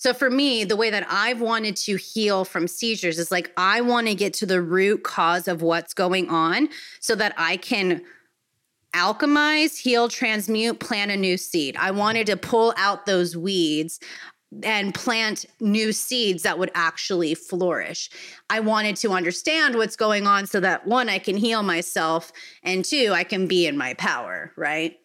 So for me, the way that I've wanted to heal from seizures is like I want to get to the root cause of what's going on so that I can alchemize, heal, transmute, plant a new seed. I wanted to pull out those weeds and plant new seeds that would actually flourish. I wanted to understand what's going on so that one, I can heal myself, and two, I can be in my power, right?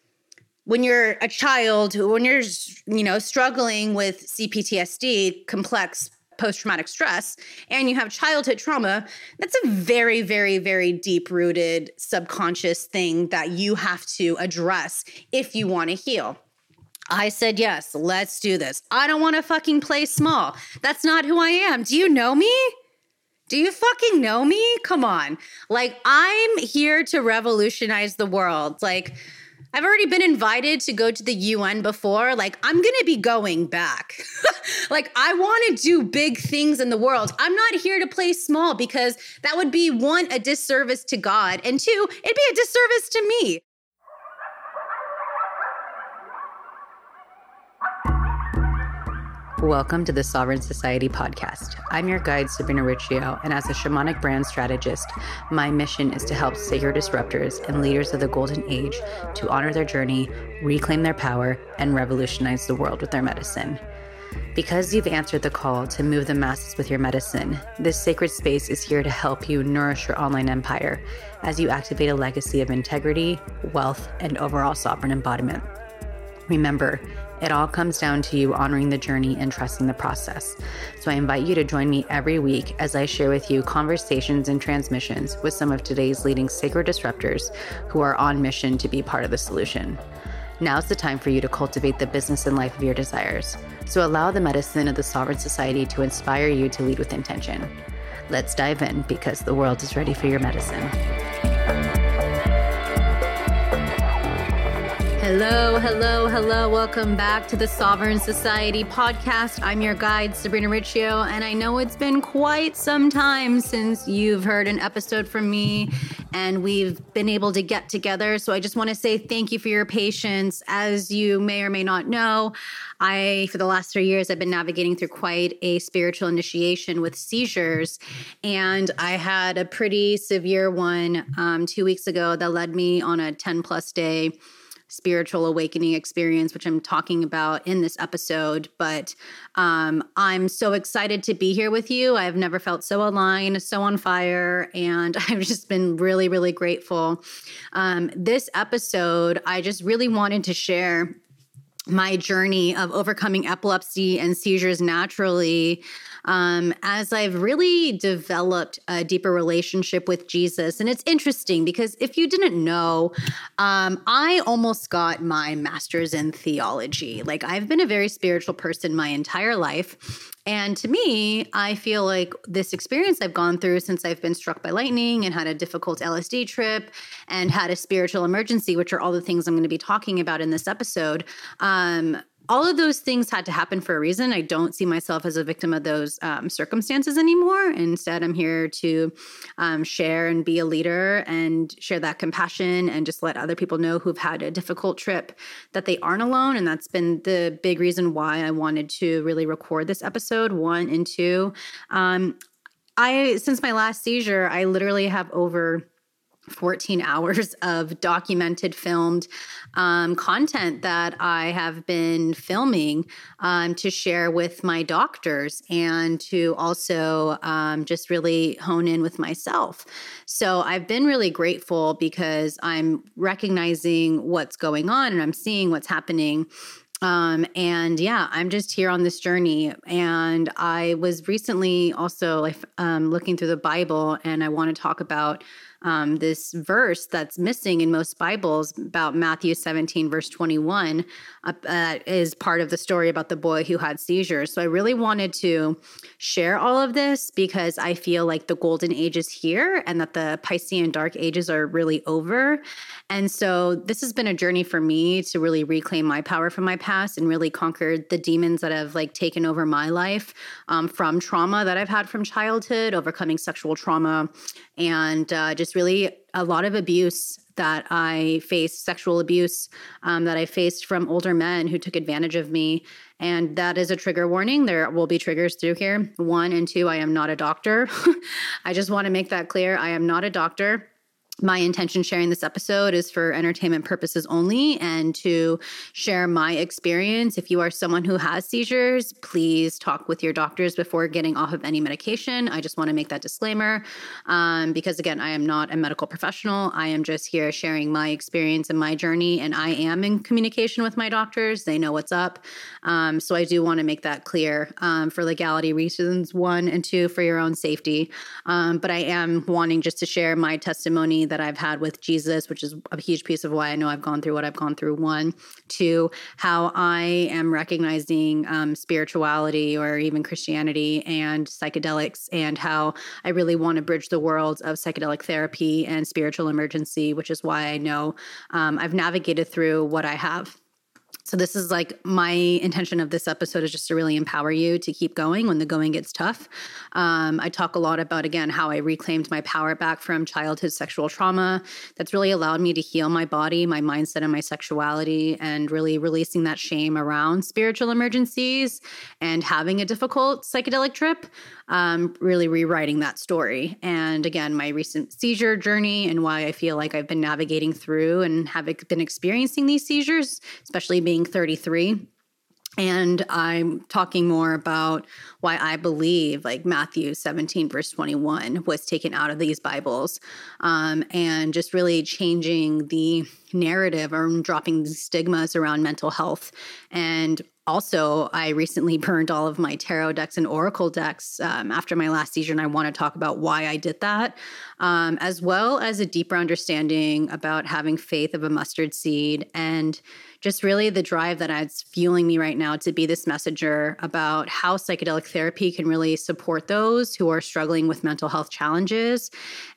When you're a child, when you're, you know, struggling with CPTSD, complex post traumatic stress, and you have childhood trauma, that's a very, very, very deep rooted subconscious thing that you have to address if you want to heal. I said, yes, let's do this. I don't want to fucking play small. That's not who I am. Do you know me? Do you fucking know me? Come on. Like, I'm here to revolutionize the world. Like, I've already been invited to go to the UN before. Like, I'm going to be going back. like, I want to do big things in the world. I'm not here to play small because that would be one, a disservice to God, and two, it'd be a disservice to me. Welcome to the Sovereign Society podcast. I'm your guide, Sabrina Riccio, and as a shamanic brand strategist, my mission is to help sacred disruptors and leaders of the golden age to honor their journey, reclaim their power, and revolutionize the world with their medicine. Because you've answered the call to move the masses with your medicine, this sacred space is here to help you nourish your online empire as you activate a legacy of integrity, wealth, and overall sovereign embodiment. Remember, it all comes down to you honoring the journey and trusting the process. So I invite you to join me every week as I share with you conversations and transmissions with some of today's leading sacred disruptors who are on mission to be part of the solution. Now's the time for you to cultivate the business and life of your desires. So allow the medicine of the Sovereign Society to inspire you to lead with intention. Let's dive in because the world is ready for your medicine. Hello, hello, hello. Welcome back to the Sovereign Society podcast. I'm your guide, Sabrina Riccio, and I know it's been quite some time since you've heard an episode from me and we've been able to get together. So I just want to say thank you for your patience. As you may or may not know, I, for the last three years, I've been navigating through quite a spiritual initiation with seizures. And I had a pretty severe one um, two weeks ago that led me on a 10 plus day spiritual awakening experience, which I'm talking about in this episode. But um, I'm so excited to be here with you. I've never felt so aligned, so on fire, and I've just been really, really grateful. Um, this episode, I just really wanted to share my journey of overcoming epilepsy and seizures naturally um, as I've really developed a deeper relationship with Jesus. And it's interesting because if you didn't know, um, I almost got my master's in theology. Like I've been a very spiritual person my entire life. And to me, I feel like this experience I've gone through since I've been struck by lightning and had a difficult LSD trip and had a spiritual emergency, which are all the things I'm going to be talking about in this episode. Um, all of those things had to happen for a reason. I don't see myself as a victim of those um, circumstances anymore. Instead, I'm here to um, share and be a leader and share that compassion and just let other people know who've had a difficult trip that they aren't alone. And that's been the big reason why I wanted to really record this episode one and two. Um, I, since my last seizure, I literally have over 14 hours of documented filmed um, content that I have been filming um, to share with my doctors and to also um, just really hone in with myself. So I've been really grateful because I'm recognizing what's going on and I'm seeing what's happening um, and yeah, I'm just here on this journey. And I was recently also like um, looking through the Bible, and I want to talk about um, this verse that's missing in most Bibles about Matthew 17, verse 21, uh, uh, is part of the story about the boy who had seizures. So I really wanted to share all of this because I feel like the golden age is here and that the Piscean dark ages are really over. And so this has been a journey for me to really reclaim my power from my past and really conquer the demons that have like taken over my life um, from trauma that I've had from childhood, overcoming sexual trauma, and uh, just just really a lot of abuse that I faced, sexual abuse um, that I faced from older men who took advantage of me. And that is a trigger warning. There will be triggers through here. One and two, I am not a doctor. I just want to make that clear. I am not a doctor my intention sharing this episode is for entertainment purposes only and to share my experience. If you are someone who has seizures, please talk with your doctors before getting off of any medication. I just want to make that disclaimer um, because, again, I am not a medical professional. I am just here sharing my experience and my journey, and I am in communication with my doctors. They know what's up. Um, so I do want to make that clear um, for legality reasons, one, and two, for your own safety. Um, but I am wanting just to share my testimony that I've had with Jesus, which is a huge piece of why I know I've gone through what I've gone through. One, two, how I am recognizing um, spirituality or even Christianity and psychedelics, and how I really want to bridge the worlds of psychedelic therapy and spiritual emergency, which is why I know um, I've navigated through what I have. So, this is like my intention of this episode is just to really empower you to keep going when the going gets tough. Um, I talk a lot about, again, how I reclaimed my power back from childhood sexual trauma. That's really allowed me to heal my body, my mindset, and my sexuality, and really releasing that shame around spiritual emergencies and having a difficult psychedelic trip um, really rewriting that story. And again, my recent seizure journey and why I feel like I've been navigating through and have been experiencing these seizures, especially being 33 and i'm talking more about why i believe like matthew 17 verse 21 was taken out of these bibles um, and just really changing the narrative or dropping the stigmas around mental health. And also, I recently burned all of my tarot decks and oracle decks um, after my last seizure, and I want to talk about why I did that, um, as well as a deeper understanding about having faith of a mustard seed and just really the drive that is fueling me right now to be this messenger about how psychedelic therapy can really support those who are struggling with mental health challenges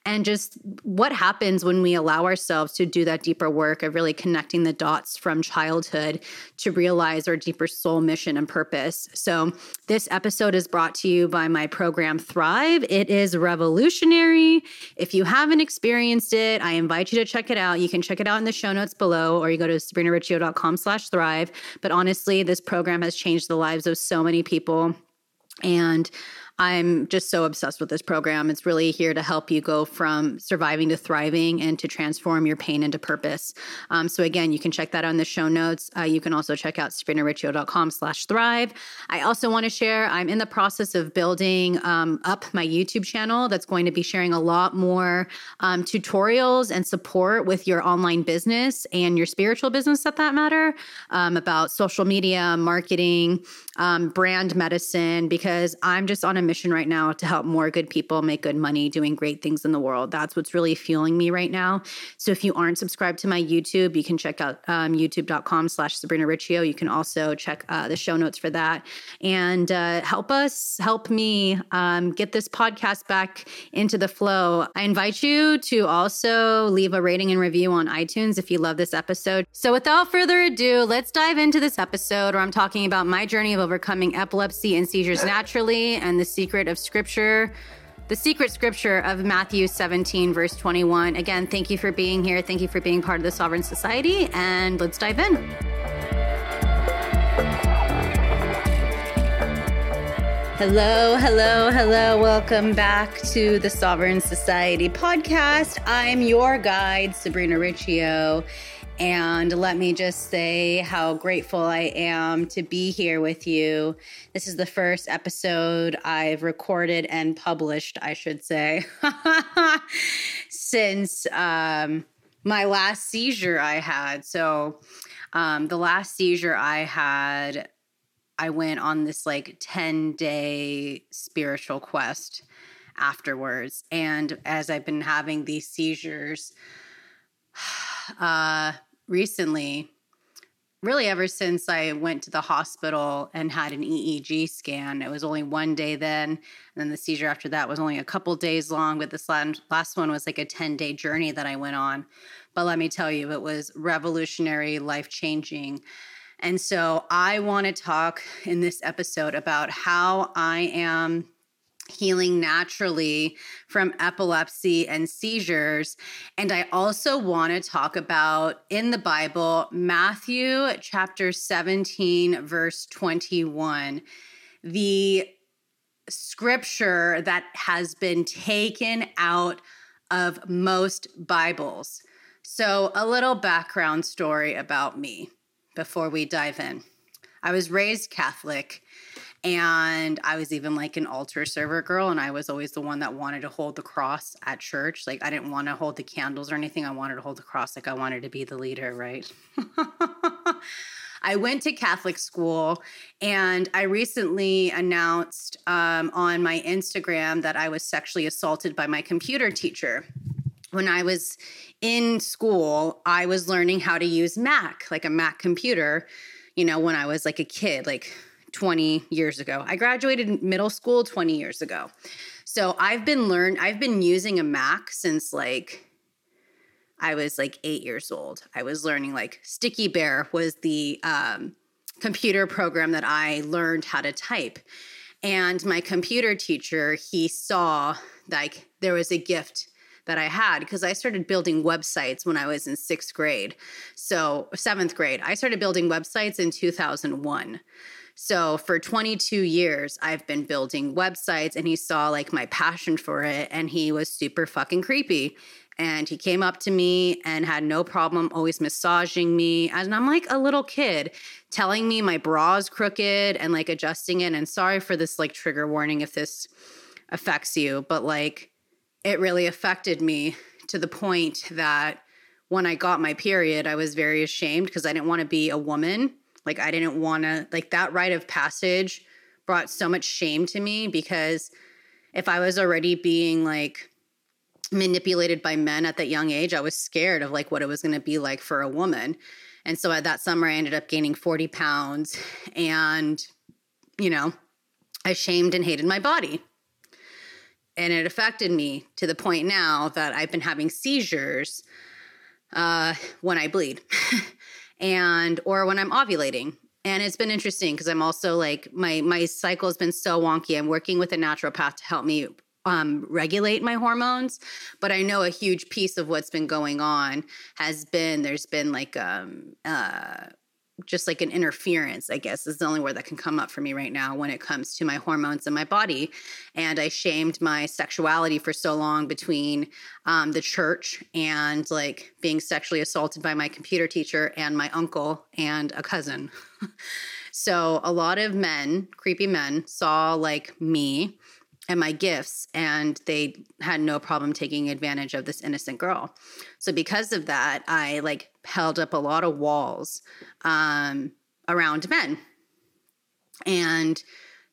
and just what happens when we allow ourselves to do that deeper work of really connecting the dots from childhood to realize our deeper soul mission and purpose. So, this episode is brought to you by my program Thrive. It is revolutionary. If you haven't experienced it, I invite you to check it out. You can check it out in the show notes below, or you go to sabrinariccio.com slash thrive. But honestly, this program has changed the lives of so many people. And I'm just so obsessed with this program. It's really here to help you go from surviving to thriving and to transform your pain into purpose. Um, so again, you can check that on the show notes. Uh, you can also check out sabrinariccio.com slash thrive. I also want to share, I'm in the process of building um, up my YouTube channel that's going to be sharing a lot more um, tutorials and support with your online business and your spiritual business at that matter um, about social media, marketing, um, brand medicine, because I'm just on a mission right now to help more good people make good money doing great things in the world. That's what's really fueling me right now. So if you aren't subscribed to my YouTube, you can check out um, youtube.com slash Sabrina Riccio. You can also check uh, the show notes for that and uh, help us, help me um, get this podcast back into the flow. I invite you to also leave a rating and review on iTunes if you love this episode. So without further ado, let's dive into this episode where I'm talking about my journey of overcoming epilepsy and seizures naturally and the secret of scripture, the secret scripture of Matthew 17, verse 21. Again, thank you for being here. Thank you for being part of the Sovereign Society, and let's dive in. Hello, hello, hello. Welcome back to the Sovereign Society podcast. I'm your guide, Sabrina Riccio. And let me just say how grateful I am to be here with you. This is the first episode I've recorded and published, I should say, since um, my last seizure I had. So, um, the last seizure I had, I went on this like 10 day spiritual quest afterwards. And as I've been having these seizures, uh, recently, really ever since I went to the hospital and had an EEG scan. It was only one day then, and then the seizure after that was only a couple days long. But this last one was like a 10 day journey that I went on. But let me tell you, it was revolutionary, life changing. And so I want to talk in this episode about how I am healing naturally from epilepsy and seizures. And I also want to talk about in the Bible, Matthew chapter 17, verse 21, the scripture that has been taken out of most Bibles. So, a little background story about me before we dive in. I was raised Catholic and I was even like an altar server girl, and I was always the one that wanted to hold the cross at church. Like, I didn't want to hold the candles or anything. I wanted to hold the cross, like, I wanted to be the leader, right? I went to Catholic school and I recently announced um, on my Instagram that I was sexually assaulted by my computer teacher. When I was in school, I was learning how to use Mac, like a Mac computer, you know, when I was like a kid, like 20 years ago. I graduated middle school 20 years ago. So I've been learn I've been using a Mac since like I was like 8 years old. I was learning like Sticky Bear was the um, computer program that I learned how to type. And my computer teacher, he saw like there was a gift that I had because I started building websites when I was in sixth grade. So, seventh grade, I started building websites in 2001. So for 22 years, I've been building websites and he saw like my passion for it and he was super fucking creepy. And he came up to me and had no problem always massaging me. And I'm like a little kid telling me my bra's crooked and like adjusting it. And sorry for this like trigger warning if this affects you, but like it really affected me to the point that when I got my period, I was very ashamed because I didn't want to be a woman like I didn't want to like that rite of passage brought so much shame to me because if I was already being like manipulated by men at that young age, I was scared of like what it was going to be like for a woman. And so at that summer I ended up gaining 40 pounds and you know, I shamed and hated my body. And it affected me to the point now that I've been having seizures uh, when I bleed. and or when I'm ovulating. And it's been interesting because I'm also like my my cycle has been so wonky. I'm working with a naturopath to help me um, regulate my hormones. But I know a huge piece of what's been going on has been there's been like um, uh, just like an interference, I guess is the only word that can come up for me right now when it comes to my hormones and my body. And I shamed my sexuality for so long between um, the church and like being sexually assaulted by my computer teacher and my uncle and a cousin. so a lot of men, creepy men, saw like me and my gifts and they had no problem taking advantage of this innocent girl so because of that i like held up a lot of walls um, around men and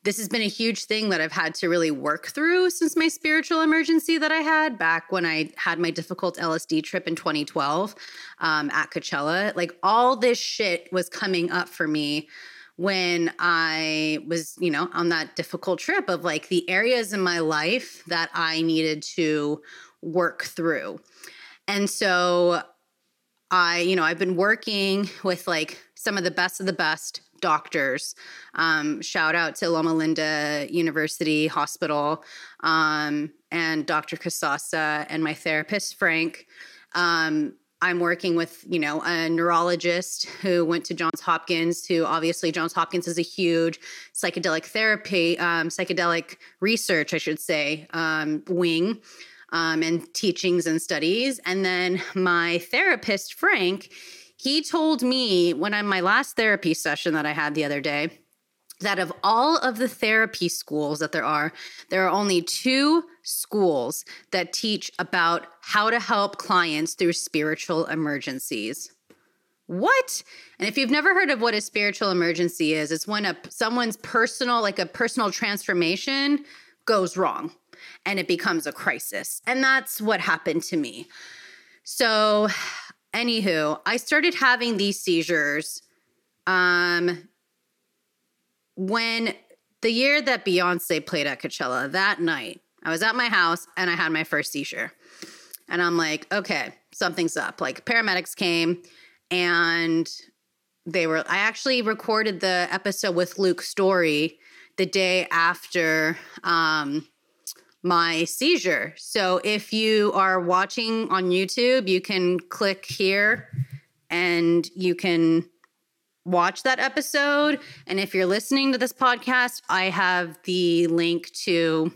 this has been a huge thing that I've had to really work through since my spiritual emergency that I had back when I had my difficult LSD trip in 2012 um, at Coachella. Like all this shit was coming up for me when I was, you know, on that difficult trip of like the areas in my life that I needed to work through. And so I, you know, I've been working with like some of the best of the best doctors. Um, shout out to Loma Linda University Hospital um, and Dr. Casasa and my therapist, Frank. Um, I'm working with, you know, a neurologist who went to Johns Hopkins, who obviously Johns Hopkins is a huge psychedelic therapy, um, psychedelic research, I should say, um, wing um, and teachings and studies. And then my therapist, Frank, he told me when I'm my last therapy session that I had the other day that of all of the therapy schools that there are, there are only two schools that teach about how to help clients through spiritual emergencies. What? And if you've never heard of what a spiritual emergency is, it's when a someone's personal like a personal transformation goes wrong and it becomes a crisis. And that's what happened to me. So, anywho, I started having these seizures um when the year that Beyonce played at Coachella, that night, I was at my house and I had my first seizure. And I'm like, okay, something's up. Like paramedics came and they were I actually recorded the episode with Luke Story the day after um my seizure. So if you are watching on YouTube, you can click here and you can watch that episode. And if you're listening to this podcast, I have the link to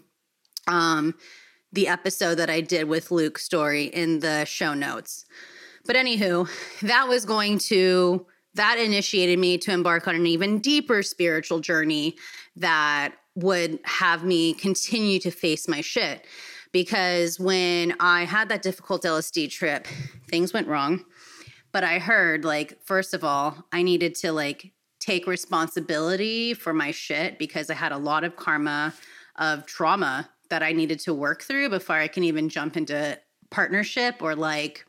um, the episode that I did with Luke Story in the show notes. But anywho, that was going to that initiated me to embark on an even deeper spiritual journey that would have me continue to face my shit. Because when I had that difficult LSD trip, things went wrong. But I heard, like, first of all, I needed to, like, take responsibility for my shit because I had a lot of karma of trauma that I needed to work through before I can even jump into partnership or like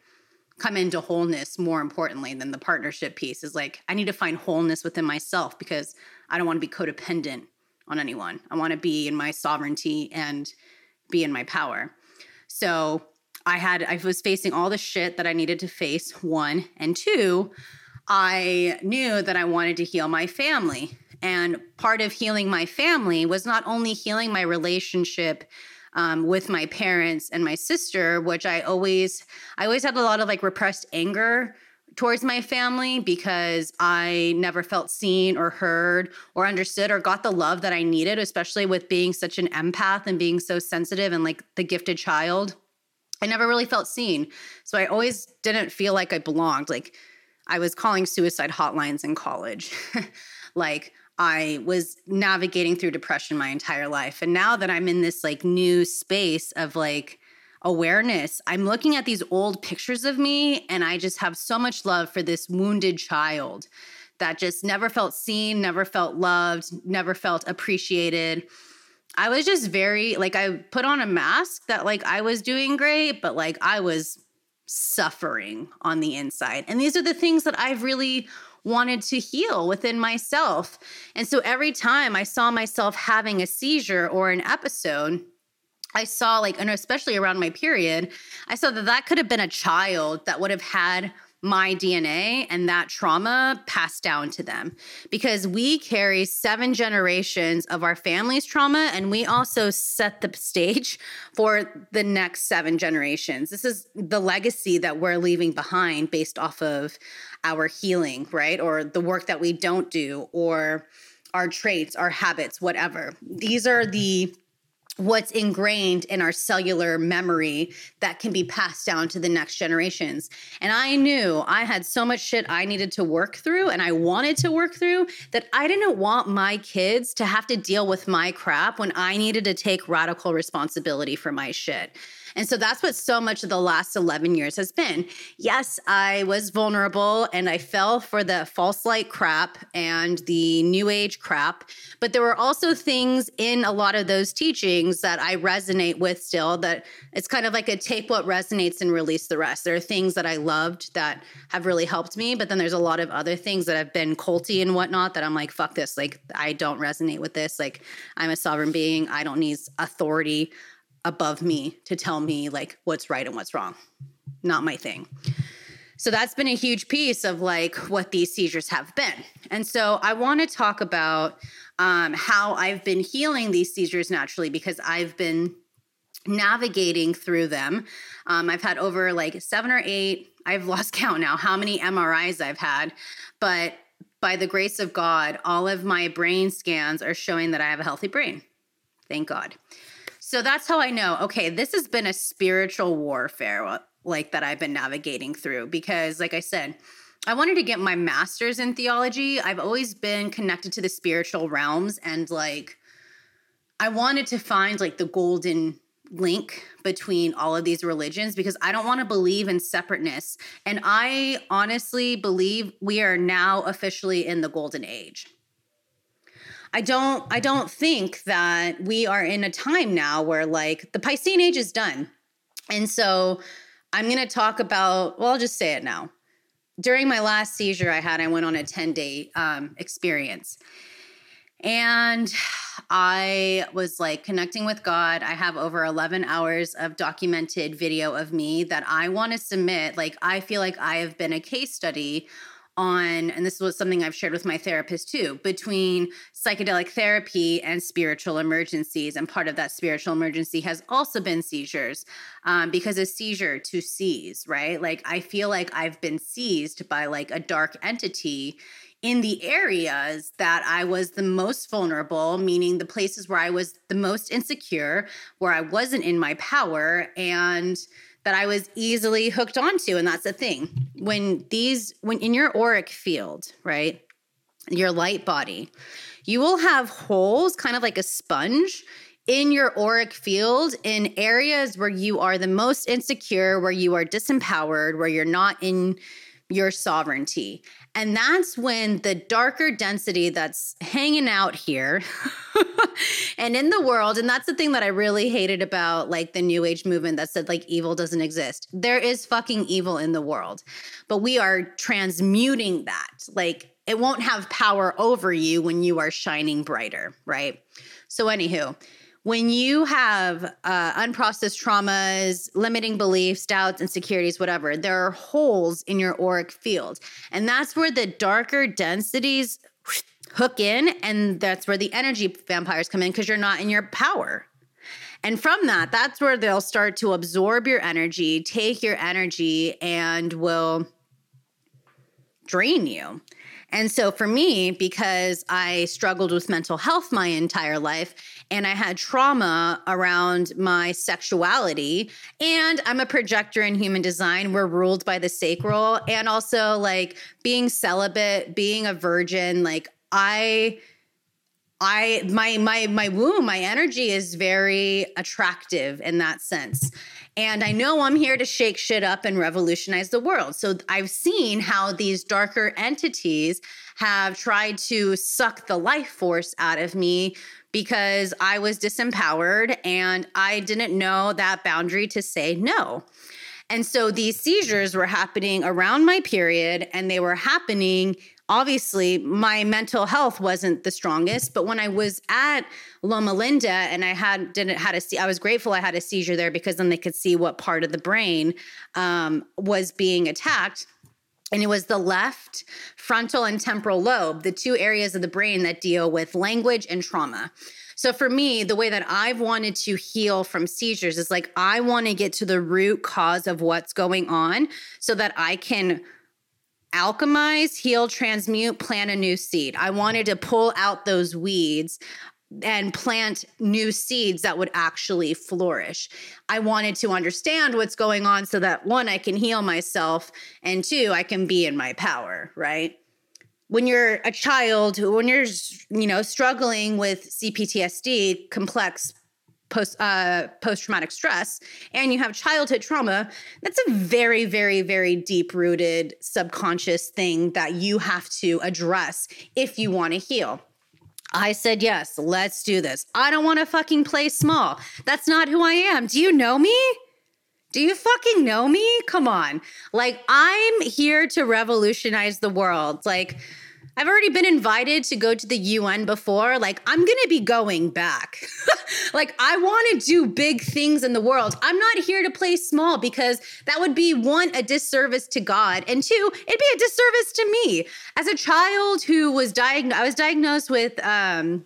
come into wholeness more importantly than the partnership piece is like I need to find wholeness within myself because I don't want to be codependent on anyone. I want to be in my sovereignty and be in my power. So I had I was facing all the shit that I needed to face one and two I knew that I wanted to heal my family and part of healing my family was not only healing my relationship um, with my parents and my sister, which I always, I always had a lot of like repressed anger towards my family because I never felt seen or heard or understood or got the love that I needed, especially with being such an empath and being so sensitive and like the gifted child. I never really felt seen. So I always didn't feel like I belonged. Like I was calling suicide hotlines in college. like I was navigating through depression my entire life. And now that I'm in this like new space of like awareness, I'm looking at these old pictures of me and I just have so much love for this wounded child that just never felt seen, never felt loved, never felt appreciated. I was just very like I put on a mask that like I was doing great, but like I was suffering on the inside. And these are the things that I've really wanted to heal within myself. And so every time I saw myself having a seizure or an episode, I saw like, and especially around my period, I saw that that could have been a child that would have had my DNA and that trauma passed down to them because we carry seven generations of our family's trauma and we also set the stage for the next seven generations. This is the legacy that we're leaving behind based off of our healing, right? Or the work that we don't do or our traits, our habits, whatever. These are the what's ingrained in our cellular memory that can be passed down to the next generations. And I knew I had so much shit I needed to work through and I wanted to work through that I didn't want my kids to have to deal with my crap when I needed to take radical responsibility for my shit. And so that's what so much of the last 11 years has been. Yes, I was vulnerable and I fell for the false light crap and the new age crap, but there were also things in a lot of those teachings that I resonate with still that it's kind of like a take what resonates and release the rest. There are things that I loved that have really helped me, but then there's a lot of other things that have been culty and whatnot that I'm like, fuck this. Like, I don't resonate with this. Like, I'm a sovereign being. I don't need authority above me to tell me like what's right and what's wrong. Not my thing. So that's been a huge piece of like what these seizures have been. And so I want to talk about um, how I've been healing these seizures naturally because I've been navigating through them. Um, I've had over like seven or eight, I've lost count now how many MRIs I've had, but by the grace of God, all of my brain scans are showing that I have a healthy brain. Thank God. So that's how I know, okay, this has been a spiritual warfare uh, like that I've been navigating through because like I said, I wanted to get my master's in theology. I've always been connected to the spiritual realms and like I wanted to find like the golden link between all of these religions because I don't want to believe in separateness. And I honestly believe we are now officially in the golden age. I don't I don't think that we are in a time now where like the Piscean age is done. And so I'm going to talk about well I'll just say it now. During my last seizure I had I went on a 10 day um, experience. And I was like connecting with God. I have over 11 hours of documented video of me that I want to submit. Like, I feel like I have been a case study on, and this was something I've shared with my therapist too, between psychedelic therapy and spiritual emergencies. And part of that spiritual emergency has also been seizures um, because a seizure to seize, right? Like I feel like I've been seized by like a dark entity in the areas that I was the most vulnerable, meaning the places where I was the most insecure, where I wasn't in my power, and that I was easily hooked onto. And that's the thing. When these, when in your auric field, right, your light body, you will have holes, kind of like a sponge in your auric field in areas where you are the most insecure, where you are disempowered, where you're not in your sovereignty. And that's when the darker density that's hanging out here and in the world, and that's the thing that I really hated about like the new age movement that said like evil doesn't exist. There is fucking evil in the world, but we are transmuting that. Like it won't have power over you when you are shining brighter, right? So, anywho, when you have uh, unprocessed traumas, limiting beliefs, doubts, insecurities, whatever, there are holes in your auric field. And that's where the darker densities hook in. And that's where the energy vampires come in because you're not in your power. And from that, that's where they'll start to absorb your energy, take your energy, and will drain you. And so for me, because I struggled with mental health my entire life and I had trauma around my sexuality, and I'm a projector in human design, we're ruled by the sacral, and also like being celibate, being a virgin, like I. I my my my womb, my energy is very attractive in that sense. And I know I'm here to shake shit up and revolutionize the world. So I've seen how these darker entities have tried to suck the life force out of me because I was disempowered and I didn't know that boundary to say no. And so these seizures were happening around my period and they were happening obviously my mental health wasn't the strongest but when i was at loma linda and i had didn't had a i was grateful i had a seizure there because then they could see what part of the brain um, was being attacked. And it was the left frontal and temporal lobe the two areas of the brain that deal with language and trauma. So for me, the way that I've wanted to heal from seizures is like I want to get to the root cause of what's going on so that I can alchemize, heal, transmute, plant a new seed. I wanted to pull out those weeds and plant new seeds that would actually flourish. I wanted to understand what's going on so that one, I can heal myself, and two, I can be in my power, right? When you're a child, when you're, you know, struggling with CPTSD, complex post uh, post traumatic stress and you have childhood trauma, that's a very very very deep rooted subconscious thing that you have to address if you want to heal. I said yes, let's do this. I don't want to fucking play small. That's not who I am. Do you know me? Do you fucking know me? Come on. Like I'm here to revolutionize the world. Like I've already been invited to go to the UN before. Like, I'm going to be going back. like, I want to do big things in the world. I'm not here to play small because that would be one, a disservice to God, and two, it'd be a disservice to me. As a child who was diagnosed, I was diagnosed with um,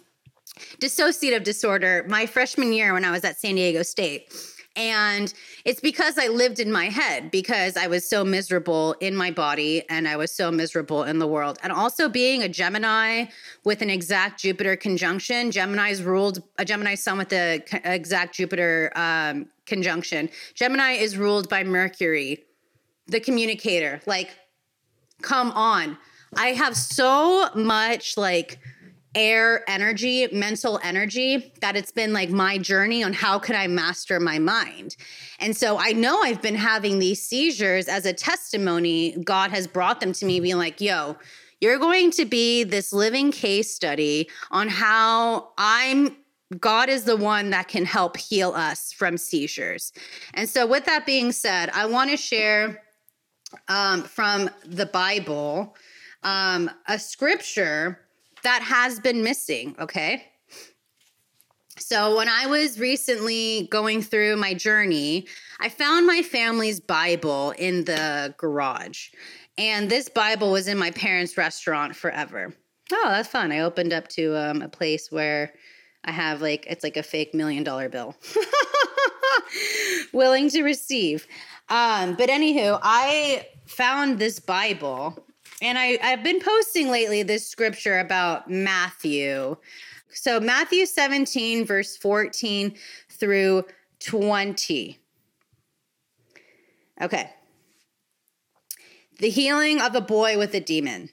dissociative disorder my freshman year when I was at San Diego State. And it's because I lived in my head because I was so miserable in my body and I was so miserable in the world. And also being a Gemini with an exact Jupiter conjunction, Gemini's ruled a Gemini sun with the exact Jupiter um, conjunction. Gemini is ruled by Mercury, the communicator. Like, come on. I have so much like air energy, mental energy, that it's been like my journey on how could I master my mind. And so I know I've been having these seizures as a testimony. God has brought them to me, being like, yo, you're going to be this living case study on how I'm God is the one that can help heal us from seizures. And so, with that being said, I want to share um, from the Bible um, a scripture that has been missing. Okay. So, when I was recently going through my journey, I found my family's Bible in the garage. And this Bible was in my parents' restaurant forever. Oh, that's fun. I opened up to um, a place where I have like, it's like a fake million dollar bill. Willing to receive. Um, but anywho, I found this Bible and I, I've been posting lately this scripture about Matthew. So, Matthew 17, verse 14 through 20. Okay. The healing of a boy with a demon.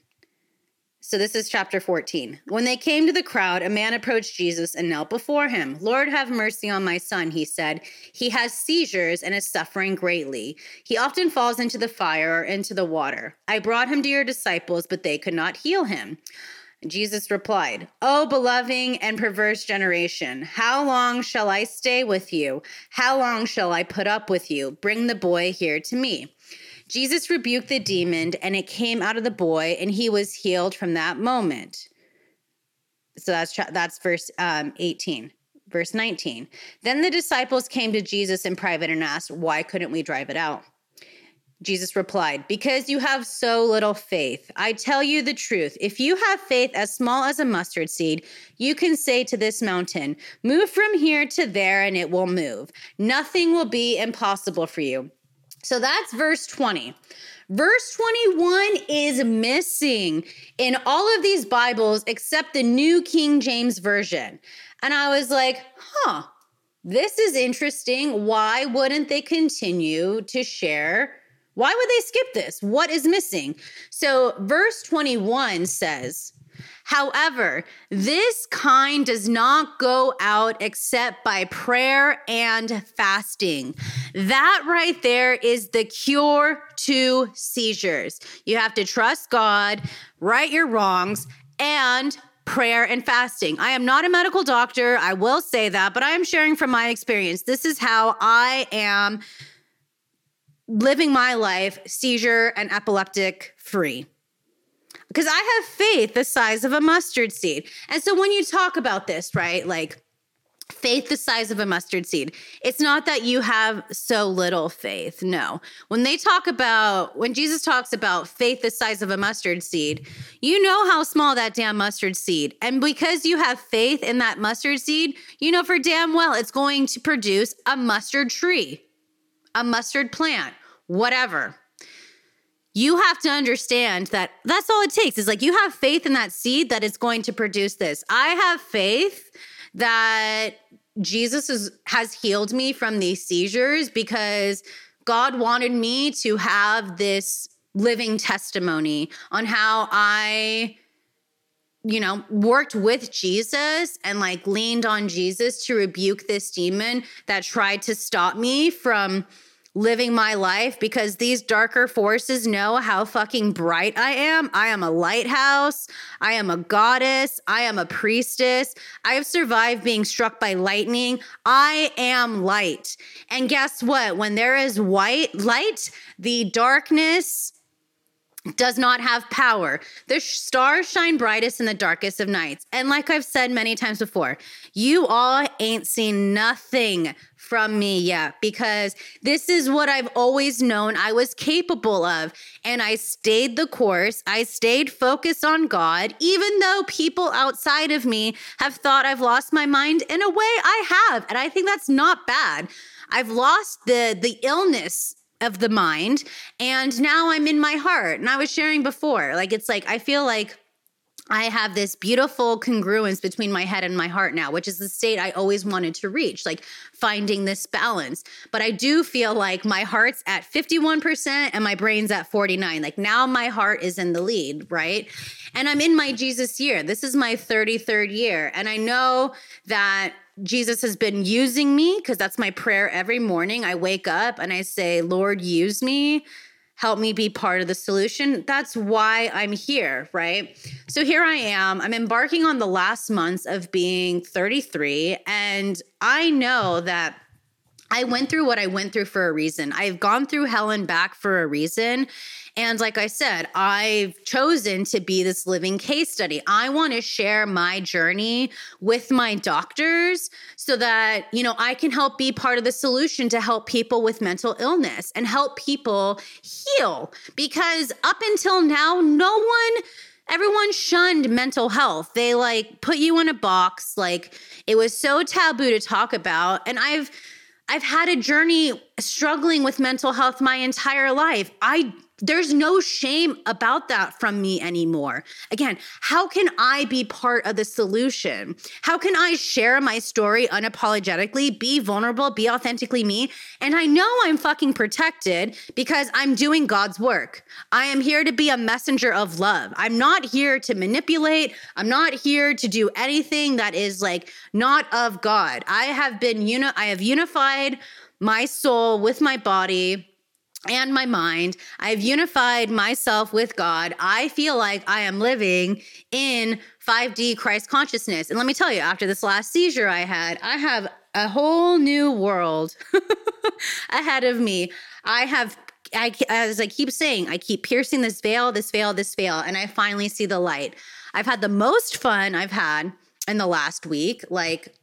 So this is chapter 14. When they came to the crowd, a man approached Jesus and knelt before him. Lord, have mercy on my son, he said. He has seizures and is suffering greatly. He often falls into the fire or into the water. I brought him to your disciples, but they could not heal him. Jesus replied, O beloved and perverse generation, how long shall I stay with you? How long shall I put up with you? Bring the boy here to me. Jesus rebuked the demon, and it came out of the boy, and he was healed from that moment. So that's that's verse um, 18. Verse 19. Then the disciples came to Jesus in private and asked, Why couldn't we drive it out? Jesus replied, Because you have so little faith. I tell you the truth. If you have faith as small as a mustard seed, you can say to this mountain, Move from here to there, and it will move. Nothing will be impossible for you. So that's verse 20. Verse 21 is missing in all of these Bibles except the New King James Version. And I was like, huh, this is interesting. Why wouldn't they continue to share? Why would they skip this? What is missing? So, verse 21 says, However, this kind does not go out except by prayer and fasting. That right there is the cure to seizures. You have to trust God, right your wrongs, and prayer and fasting. I am not a medical doctor, I will say that, but I am sharing from my experience. This is how I am living my life seizure and epileptic free because I have faith the size of a mustard seed. And so when you talk about this, right, like faith the size of a mustard seed, it's not that you have so little faith. No. When they talk about, when Jesus talks about faith the size of a mustard seed, you know how small that damn mustard seed. And because you have faith in that mustard seed, you know for damn well it's going to produce a mustard tree, a mustard plant, whatever you have to understand that that's all it takes is like you have faith in that seed that it's going to produce this. I have faith that Jesus is, has healed me from these seizures because God wanted me to have this living testimony on how I you know, worked with Jesus and like leaned on Jesus to rebuke this demon that tried to stop me from living my life because these darker forces know how fucking bright I am. I am a lighthouse. I am a goddess. I am a priestess. I have survived being struck by lightning. I am light. And guess what? When there is white light, the darkness does not have power. The stars shine brightest in the darkest of nights. And like I've said many times before, you all ain't seen nothing from me yeah, because this is what I've always known I was capable of. And I stayed the course. I stayed focused on God, even though people outside of me have thought I've lost my mind. In a way, I have. And I think that's not bad. I've lost the the illness of the mind and now I'm in my heart. And I was sharing before, like it's like I feel like I have this beautiful congruence between my head and my heart now, which is the state I always wanted to reach, like finding this balance. But I do feel like my heart's at 51% and my brain's at 49. Like now my heart is in the lead, right? And I'm in my Jesus year. This is my 33rd year. And I know that Jesus has been using me because that's my prayer every morning. I wake up and I say, Lord, use me. Help me be part of the solution. That's why I'm here, right? So here I am. I'm embarking on the last months of being 33. And I know that I went through what I went through for a reason. I've gone through hell and back for a reason. And like I said, I've chosen to be this living case study. I want to share my journey with my doctors so that, you know, I can help be part of the solution to help people with mental illness and help people heal. Because up until now, no one everyone shunned mental health. They like put you in a box. Like it was so taboo to talk about. And I've I've had a journey struggling with mental health my entire life. I there's no shame about that from me anymore. Again, how can I be part of the solution? How can I share my story unapologetically, be vulnerable, be authentically me? And I know I'm fucking protected because I'm doing God's work. I am here to be a messenger of love. I'm not here to manipulate. I'm not here to do anything that is like not of God. I have been uni- I have unified my soul with my body and my mind. I've unified myself with God. I feel like I am living in 5D Christ consciousness. And let me tell you, after this last seizure I had, I have a whole new world ahead of me. I have I, as I keep saying, I keep piercing this veil, this veil, this veil, and I finally see the light. I've had the most fun I've had in the last week. Like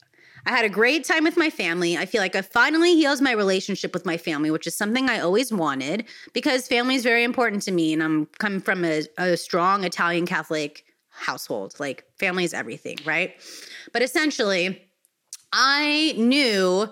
I had a great time with my family. I feel like I finally healed my relationship with my family, which is something I always wanted because family is very important to me. And I'm coming from a, a strong Italian Catholic household. Like, family is everything, right? But essentially, I knew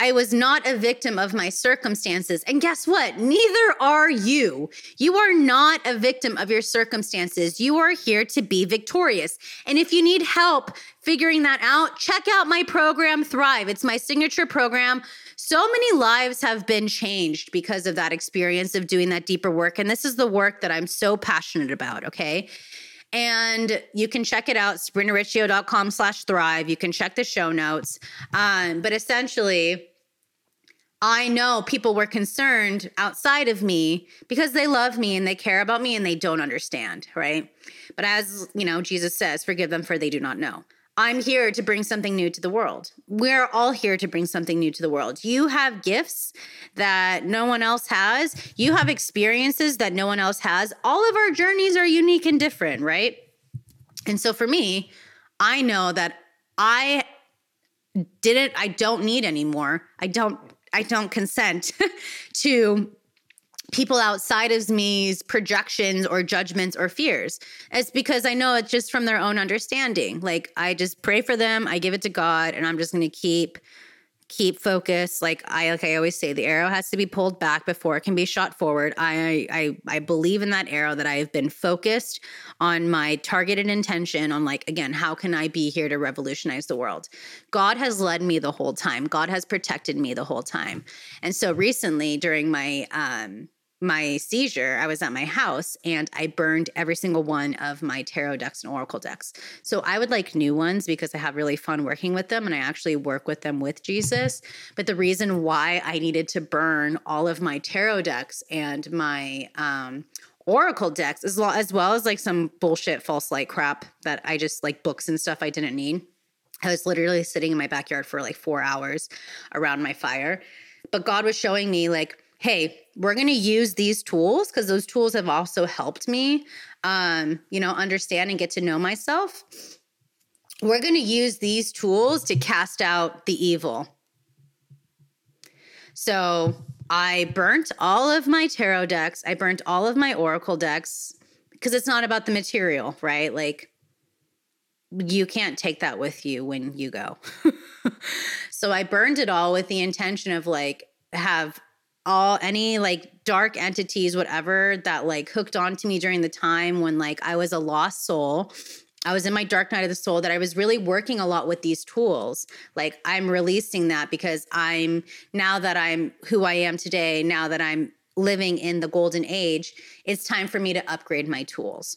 I was not a victim of my circumstances. And guess what? Neither are you. You are not a victim of your circumstances. You are here to be victorious. And if you need help figuring that out, check out my program, Thrive. It's my signature program. So many lives have been changed because of that experience of doing that deeper work. And this is the work that I'm so passionate about, okay? and you can check it out sabrinariccio.com slash thrive you can check the show notes um, but essentially I know people were concerned outside of me because they love me and they care about me and they don't understand, right? But as, you know, Jesus says, forgive them for they do not know. I'm here to bring something new to the world. We're all here to bring something new to the world. You have gifts that no one else has. You have experiences that no one else has. All of our journeys are unique and different, right? And so for me, I know that I didn't I don't need anymore. I don't I don't consent to people outside of me's projections or judgments or fears. It's because I know it's just from their own understanding. Like I just pray for them, I give it to God, and I'm just going to keep keep focus like i like i always say the arrow has to be pulled back before it can be shot forward. I i i believe in that arrow that i have been focused on my targeted intention on like again how can i be here to revolutionize the world? God has led me the whole time. God has protected me the whole time. And so recently during my um my seizure, I was at my house and I burned every single one of my tarot decks and oracle decks. So I would like new ones because I have really fun working with them and I actually work with them with Jesus. But the reason why I needed to burn all of my tarot decks and my um, oracle decks as well, as well as like some bullshit false light crap that I just like books and stuff I didn't need. I was literally sitting in my backyard for like four hours around my fire. But God was showing me like, hey, we're going to use these tools because those tools have also helped me, um, you know, understand and get to know myself. We're going to use these tools to cast out the evil. So I burnt all of my tarot decks. I burnt all of my oracle decks because it's not about the material, right? Like, you can't take that with you when you go. so I burned it all with the intention of like, have all any like dark entities whatever that like hooked on to me during the time when like I was a lost soul I was in my dark night of the soul that I was really working a lot with these tools. Like I'm releasing that because I'm now that I'm who I am today, now that I'm living in the golden age, it's time for me to upgrade my tools.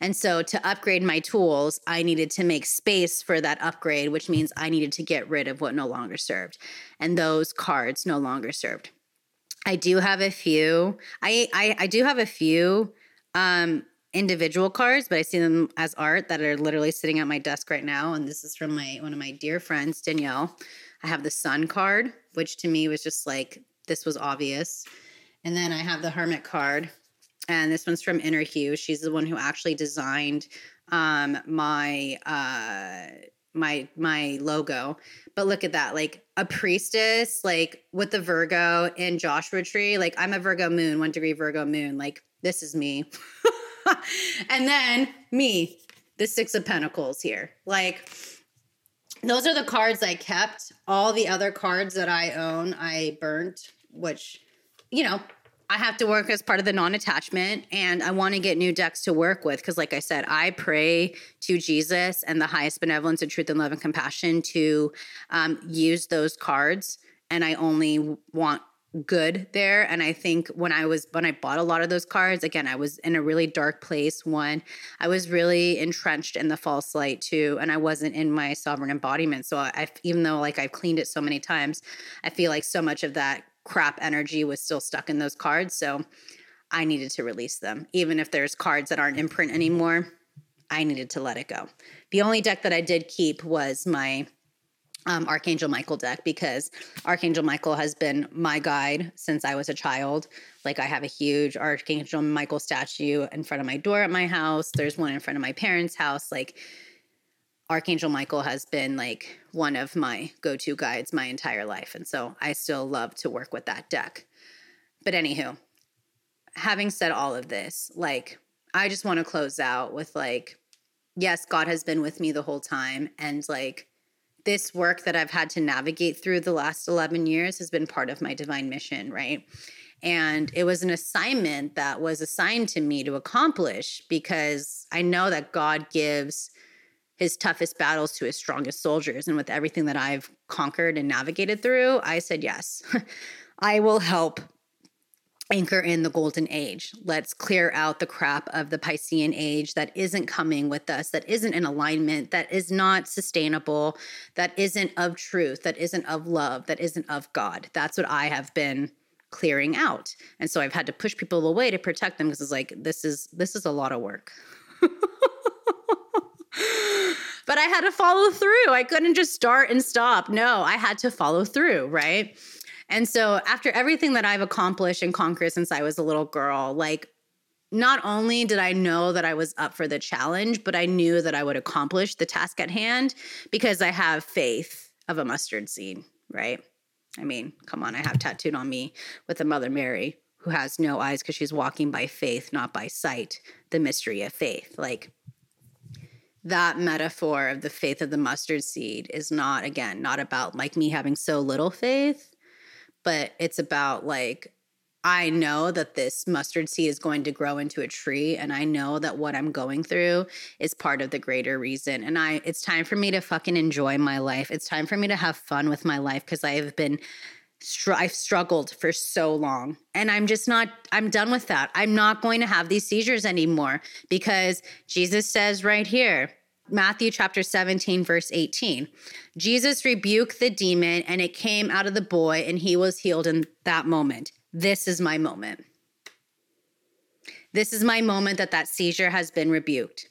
And so to upgrade my tools, I needed to make space for that upgrade, which means I needed to get rid of what no longer served. And those cards no longer served. I do have a few. I I, I do have a few um, individual cards, but I see them as art that are literally sitting at my desk right now. And this is from my one of my dear friends, Danielle. I have the Sun card, which to me was just like this was obvious. And then I have the Hermit card, and this one's from Inner Hue. She's the one who actually designed um, my uh, my my logo. But look at that, like a priestess, like with the Virgo in Joshua tree. Like I'm a Virgo moon, one degree Virgo moon. Like this is me. and then me, the Six of Pentacles here. Like those are the cards I kept. All the other cards that I own, I burnt, which, you know, I have to work as part of the non attachment and I want to get new decks to work with. Because, like I said, I pray to Jesus and the highest benevolence of truth and love and compassion to um, use those cards. And I only want good there and i think when i was when i bought a lot of those cards again i was in a really dark place one i was really entrenched in the false light too and i wasn't in my sovereign embodiment so i even though like i've cleaned it so many times i feel like so much of that crap energy was still stuck in those cards so i needed to release them even if there's cards that aren't in print anymore i needed to let it go the only deck that i did keep was my um, Archangel Michael deck because Archangel Michael has been my guide since I was a child. Like, I have a huge Archangel Michael statue in front of my door at my house. There's one in front of my parents' house. Like, Archangel Michael has been like one of my go to guides my entire life. And so I still love to work with that deck. But, anywho, having said all of this, like, I just want to close out with like, yes, God has been with me the whole time. And like, this work that I've had to navigate through the last 11 years has been part of my divine mission, right? And it was an assignment that was assigned to me to accomplish because I know that God gives his toughest battles to his strongest soldiers. And with everything that I've conquered and navigated through, I said, yes, I will help anchor in the golden age. Let's clear out the crap of the Piscean age that isn't coming with us, that isn't in alignment, that is not sustainable, that isn't of truth, that isn't of love, that isn't of God. That's what I have been clearing out. And so I've had to push people away to protect them because it's like this is this is a lot of work. but I had to follow through. I couldn't just start and stop. No, I had to follow through, right? And so after everything that I've accomplished and conquered since I was a little girl, like not only did I know that I was up for the challenge, but I knew that I would accomplish the task at hand because I have faith of a mustard seed, right? I mean, come on, I have tattooed on me with the Mother Mary who has no eyes because she's walking by faith, not by sight, the mystery of faith. Like that metaphor of the faith of the mustard seed is not, again, not about like me having so little faith but it's about like I know that this mustard seed is going to grow into a tree and I know that what I'm going through is part of the greater reason and I it's time for me to fucking enjoy my life. It's time for me to have fun with my life because I have been str- I've struggled for so long and I'm just not I'm done with that. I'm not going to have these seizures anymore because Jesus says right here Matthew chapter 17, verse 18. Jesus rebuked the demon, and it came out of the boy, and he was healed in that moment. This is my moment. This is my moment that that seizure has been rebuked.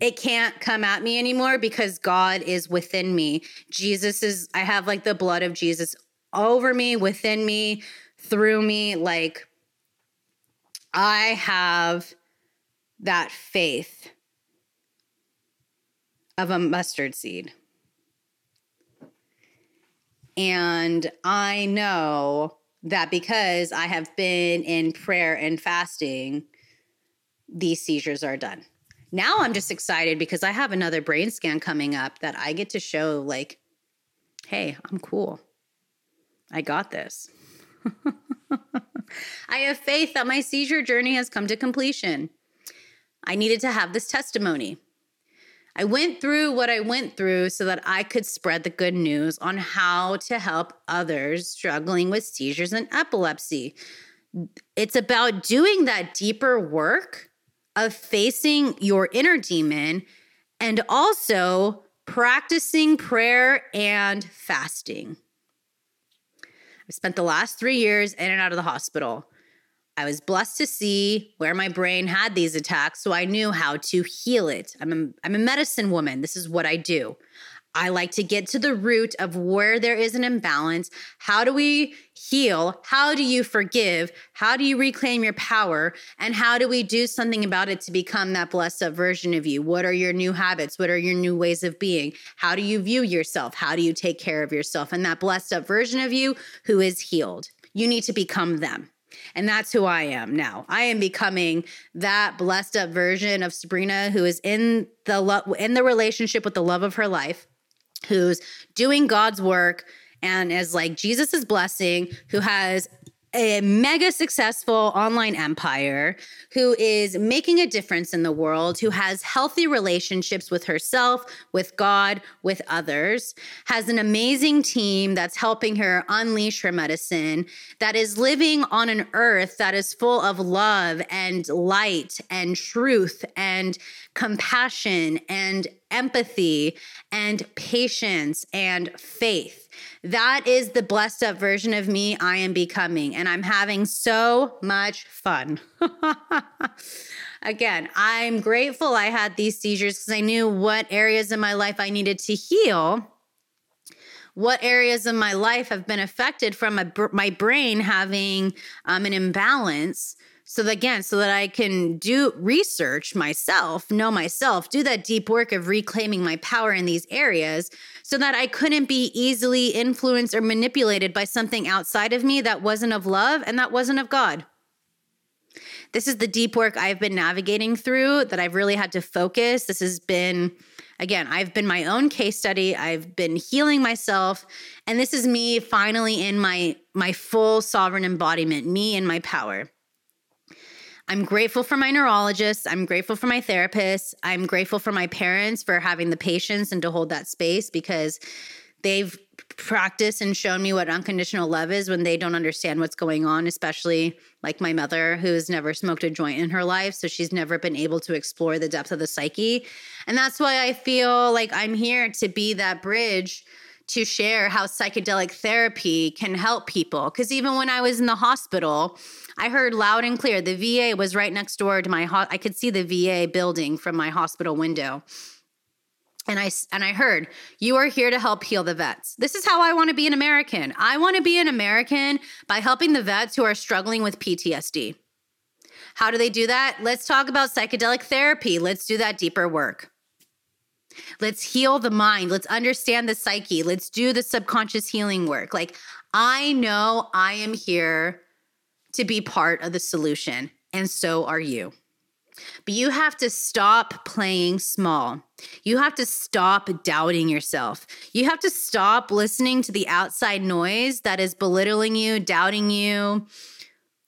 It can't come at me anymore because God is within me. Jesus is, I have like the blood of Jesus over me, within me, through me. Like, I have that faith of a mustard seed. And I know that because I have been in prayer and fasting, these seizures are done. Now I'm just excited because I have another brain scan coming up that I get to show, like, hey, I'm cool. I got this. I have faith that my seizure journey has come to completion. I needed to have this testimony. I went through what I went through so that I could spread the good news on how to help others struggling with seizures and epilepsy. It's about doing that deeper work of facing your inner demon and also practicing prayer and fasting. I spent the last three years in and out of the hospital. I was blessed to see where my brain had these attacks, so I knew how to heal it. I'm a, I'm a medicine woman. This is what I do. I like to get to the root of where there is an imbalance. How do we heal? How do you forgive? How do you reclaim your power? And how do we do something about it to become that blessed up version of you? What are your new habits? What are your new ways of being? How do you view yourself? How do you take care of yourself? And that blessed up version of you who is healed. You need to become them. And that's who I am now. I am becoming that blessed up version of Sabrina who is in the lo- in the relationship with the love of her life, who's doing God's work and is like Jesus's blessing, who has a mega successful online empire who is making a difference in the world, who has healthy relationships with herself, with God, with others, has an amazing team that's helping her unleash her medicine, that is living on an earth that is full of love and light and truth and compassion and empathy and patience and faith that is the blessed up version of me I am becoming. And I'm having so much fun. Again, I'm grateful I had these seizures because I knew what areas in my life I needed to heal. What areas of my life have been affected from my, my brain having um, an imbalance so that, again so that i can do research myself know myself do that deep work of reclaiming my power in these areas so that i couldn't be easily influenced or manipulated by something outside of me that wasn't of love and that wasn't of god. This is the deep work i've been navigating through that i've really had to focus. This has been again i've been my own case study. I've been healing myself. And this is me finally in my my full sovereign embodiment me and my power I'm grateful for my neurologist. I'm grateful for my therapist. I'm grateful for my parents for having the patience and to hold that space because they've practiced and shown me what unconditional love is when they don't understand what's going on, especially like my mother, who's never smoked a joint in her life. So she's never been able to explore the depth of the psyche. And that's why I feel like I'm here to be that bridge to share how psychedelic therapy can help people. Because even when I was in the hospital, I heard loud and clear the VA was right next door to my I could see the VA building from my hospital window. And I and I heard you are here to help heal the vets. This is how I want to be an American. I want to be an American by helping the vets who are struggling with PTSD. How do they do that? Let's talk about psychedelic therapy. Let's do that deeper work. Let's heal the mind. Let's understand the psyche. Let's do the subconscious healing work. Like, I know I am here to be part of the solution, and so are you. But you have to stop playing small. You have to stop doubting yourself. You have to stop listening to the outside noise that is belittling you, doubting you,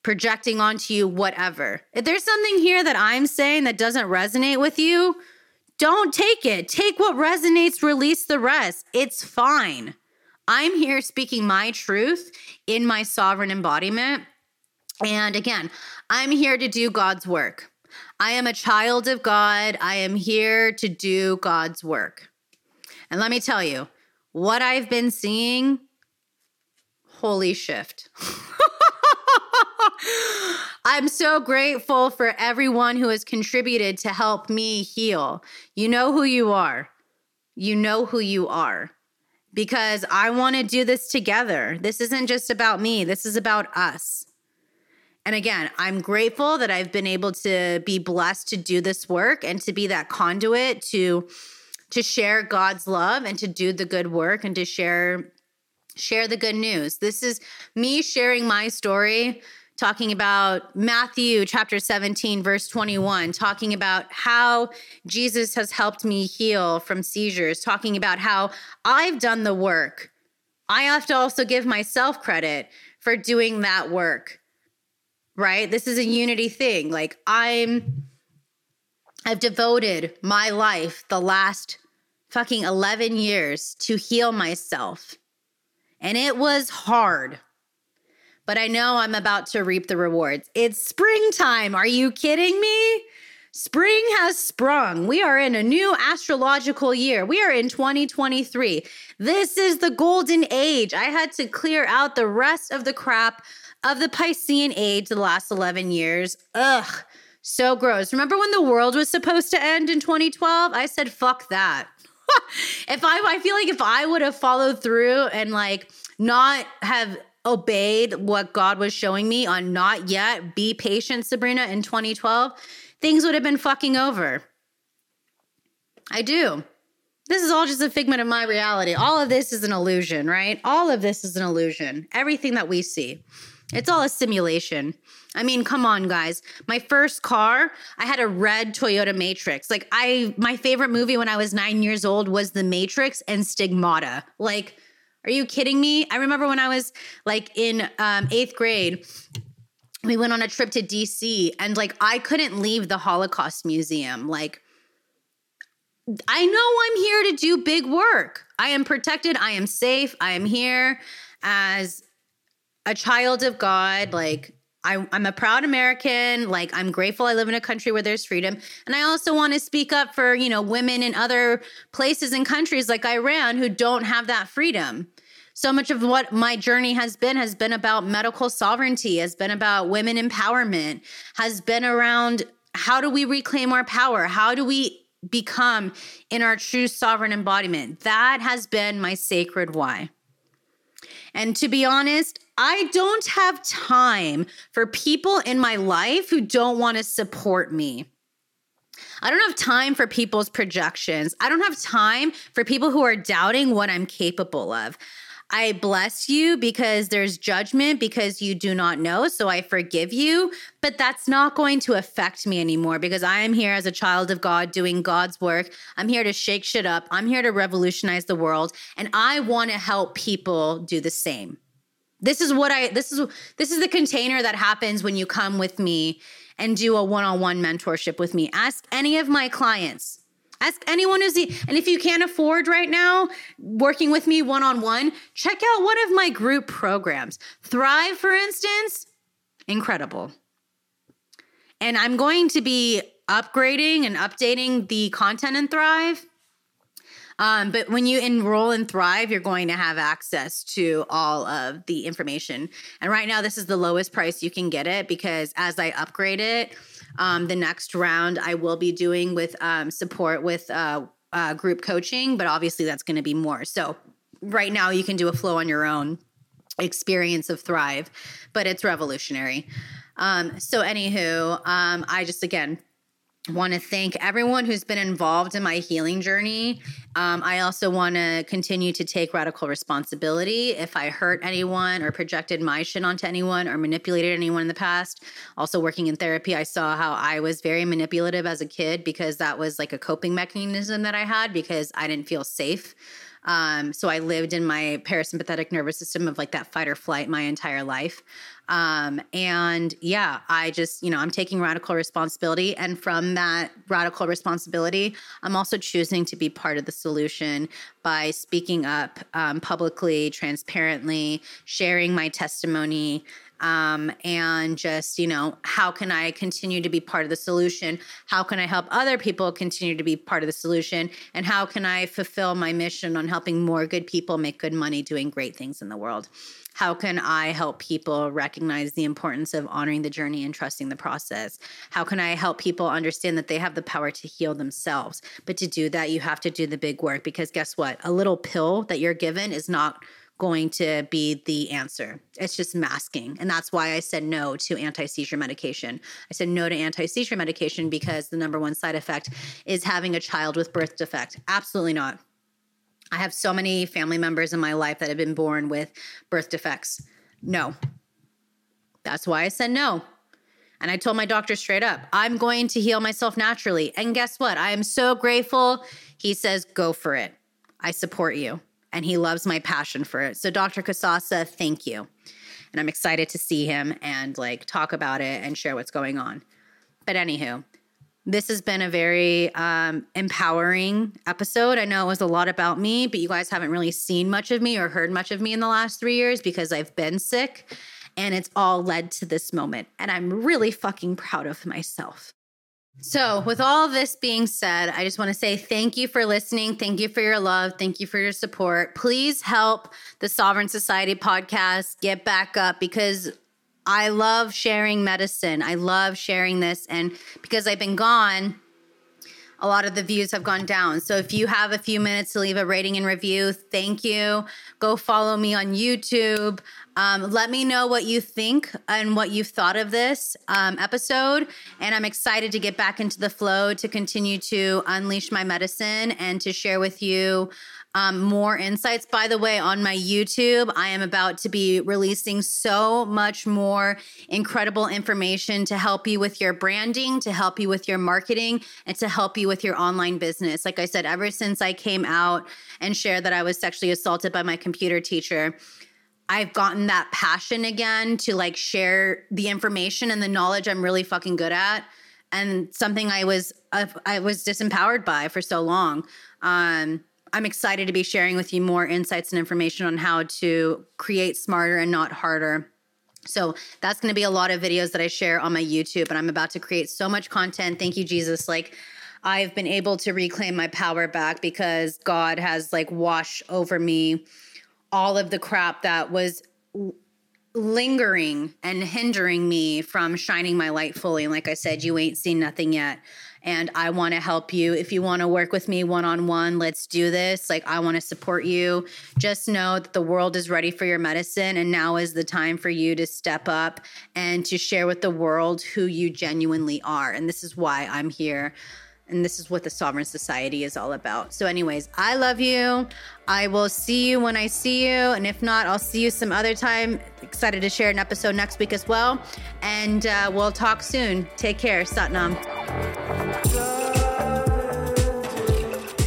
projecting onto you, whatever. If there's something here that I'm saying that doesn't resonate with you, don't take it. Take what resonates, release the rest. It's fine. I'm here speaking my truth in my sovereign embodiment. And again, I'm here to do God's work. I am a child of God. I am here to do God's work. And let me tell you, what I've been seeing, holy shift. I'm so grateful for everyone who has contributed to help me heal. You know who you are. You know who you are. Because I want to do this together. This isn't just about me, this is about us. And again, I'm grateful that I've been able to be blessed to do this work and to be that conduit to to share God's love and to do the good work and to share share the good news. This is me sharing my story talking about Matthew chapter 17, verse 21, talking about how Jesus has helped me heal from seizures, talking about how I've done the work. I have to also give myself credit for doing that work, right? This is a unity thing. Like, I'm, I've devoted my life the last fucking 11 years to heal myself. And it was hard but I know I'm about to reap the rewards. It's springtime. Are you kidding me? Spring has sprung. We are in a new astrological year. We are in 2023. This is the golden age. I had to clear out the rest of the crap of the Piscean age the last 11 years. Ugh, so gross. Remember when the world was supposed to end in 2012? I said, fuck that. if I, I feel like if I would have followed through and like not have obeyed what God was showing me on not yet, be patient, Sabrina, in 2012 things would have been fucking over. I do. This is all just a figment of my reality. All of this is an illusion, right? All of this is an illusion. Everything that we see. It's all a simulation. I mean, come on, guys. My first car, I had a red Toyota Matrix. Like, I, my favorite movie when I was nine years old was The Matrix and Stigmata. Like, are you kidding me? I remember when I was like in um, eighth grade, we went on a trip to DC and like I couldn't leave the Holocaust Museum. Like I know I'm here to do big work. I am protected, I am safe, I am here as a child of God, like I, am a proud American. Like I'm grateful I live in a country where there's freedom, and I also want to speak up for you know women in other places and countries like Iran who don't have that freedom so much of what my journey has been has been about medical sovereignty, has been about women empowerment, has been around how do we reclaim our power? How do we become in our true sovereign embodiment? That has been my sacred why. And to be honest, I don't have time for people in my life who don't want to support me. I don't have time for people's projections. I don't have time for people who are doubting what I'm capable of. I bless you because there's judgment because you do not know. So I forgive you. But that's not going to affect me anymore because I am here as a child of God doing God's work. I'm here to shake shit up. I'm here to revolutionize the world. And I want to help people do the same. This is what I this is this is the container that happens when you come with me and do a one-on-one mentorship with me. Ask any of my clients Ask anyone who's the, and if you can't afford right now working with me one on one, check out one of my group programs. Thrive, for instance, incredible. And I'm going to be upgrading and updating the content in Thrive. Um, but when you enroll in Thrive, you're going to have access to all of the information. And right now, this is the lowest price you can get it because as I upgrade it, um, the next round I will be doing with um, support with uh, uh, group coaching, but obviously that's going to be more. So right now you can do a flow on your own experience of Thrive, but it's revolutionary. Um, so, anywho, um, I just again want to thank everyone who's been involved in my healing journey. Um, I also want to continue to take radical responsibility. If I hurt anyone or projected my shit onto anyone or manipulated anyone in the past, also working in therapy, I saw how I was very manipulative as a kid because that was like a coping mechanism that I had because I didn't feel safe. Um, so I lived in my parasympathetic nervous system of like that fight or flight my entire life. Um, and yeah, I just, you know, I'm taking radical responsibility. And from that radical responsibility, I'm also choosing to be part of the solution by speaking up um, publicly, transparently, sharing my testimony. Um, and just, you know, how can I continue to be part of the solution? How can I help other people continue to be part of the solution? And how can I fulfill my mission on helping more good people make good money doing great things in the world? how can I help people recognize the importance of honoring the journey and trusting the process? How can I help people understand that they have the power to heal themselves? But to do that, you have to do the big work because guess what? A little pill that you're given is not going to be the answer. It's just masking. And that's why I said no to anti seizure medication. I said no to anti seizure medication because the number one side effect is having a child with birth defect. Absolutely not. I have so many family members in my life that have been born with birth defects. No. That's why I said no. And I told my doctor straight up, I'm going to heal myself naturally. And guess what? I am so grateful. He says, go for it. I support you. And he loves my passion for it. So, Dr. Kasasa, thank you. And I'm excited to see him and like talk about it and share what's going on. But, anywho, this has been a very um, empowering episode. I know it was a lot about me, but you guys haven't really seen much of me or heard much of me in the last three years because I've been sick and it's all led to this moment. And I'm really fucking proud of myself. So, with all this being said, I just want to say thank you for listening. Thank you for your love. Thank you for your support. Please help the Sovereign Society podcast get back up because I love sharing medicine. I love sharing this. And because I've been gone, a lot of the views have gone down. So if you have a few minutes to leave a rating and review, thank you. Go follow me on YouTube. Um, let me know what you think and what you've thought of this um, episode. And I'm excited to get back into the flow to continue to unleash my medicine and to share with you um, more insights. By the way, on my YouTube, I am about to be releasing so much more incredible information to help you with your branding, to help you with your marketing, and to help you with your online business. Like I said, ever since I came out and shared that I was sexually assaulted by my computer teacher, I've gotten that passion again to like share the information and the knowledge I'm really fucking good at and something I was uh, I was disempowered by for so long. Um, I'm excited to be sharing with you more insights and information on how to create smarter and not harder. So that's going to be a lot of videos that I share on my YouTube, and I'm about to create so much content. Thank you, Jesus. Like, I've been able to reclaim my power back because God has like washed over me all of the crap that was lingering and hindering me from shining my light fully. And like I said, you ain't seen nothing yet and I want to help you. If you want to work with me one on one, let's do this. Like, I want to support you. Just know that the world is ready for your medicine, and now is the time for you to step up and to share with the world who you genuinely are. And this is why I'm here. And this is what the Sovereign Society is all about. So, anyways, I love you. I will see you when I see you. And if not, I'll see you some other time. Excited to share an episode next week as well. And uh, we'll talk soon. Take care. Satnam.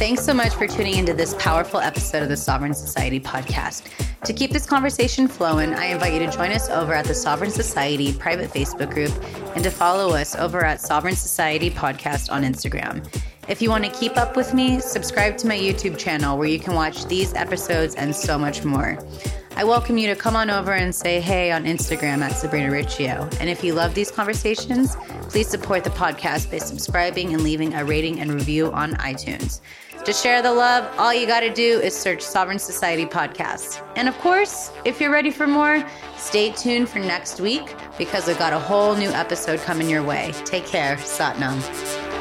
Thanks so much for tuning into this powerful episode of the Sovereign Society podcast. To keep this conversation flowing, I invite you to join us over at the Sovereign Society private Facebook group and to follow us over at Sovereign Society Podcast on Instagram. If you want to keep up with me, subscribe to my YouTube channel where you can watch these episodes and so much more. I welcome you to come on over and say hey on Instagram at Sabrina Riccio. And if you love these conversations, please support the podcast by subscribing and leaving a rating and review on iTunes. To share the love, all you got to do is search Sovereign Society Podcast. And of course, if you're ready for more, stay tuned for next week because I've got a whole new episode coming your way. Take care. Satnam.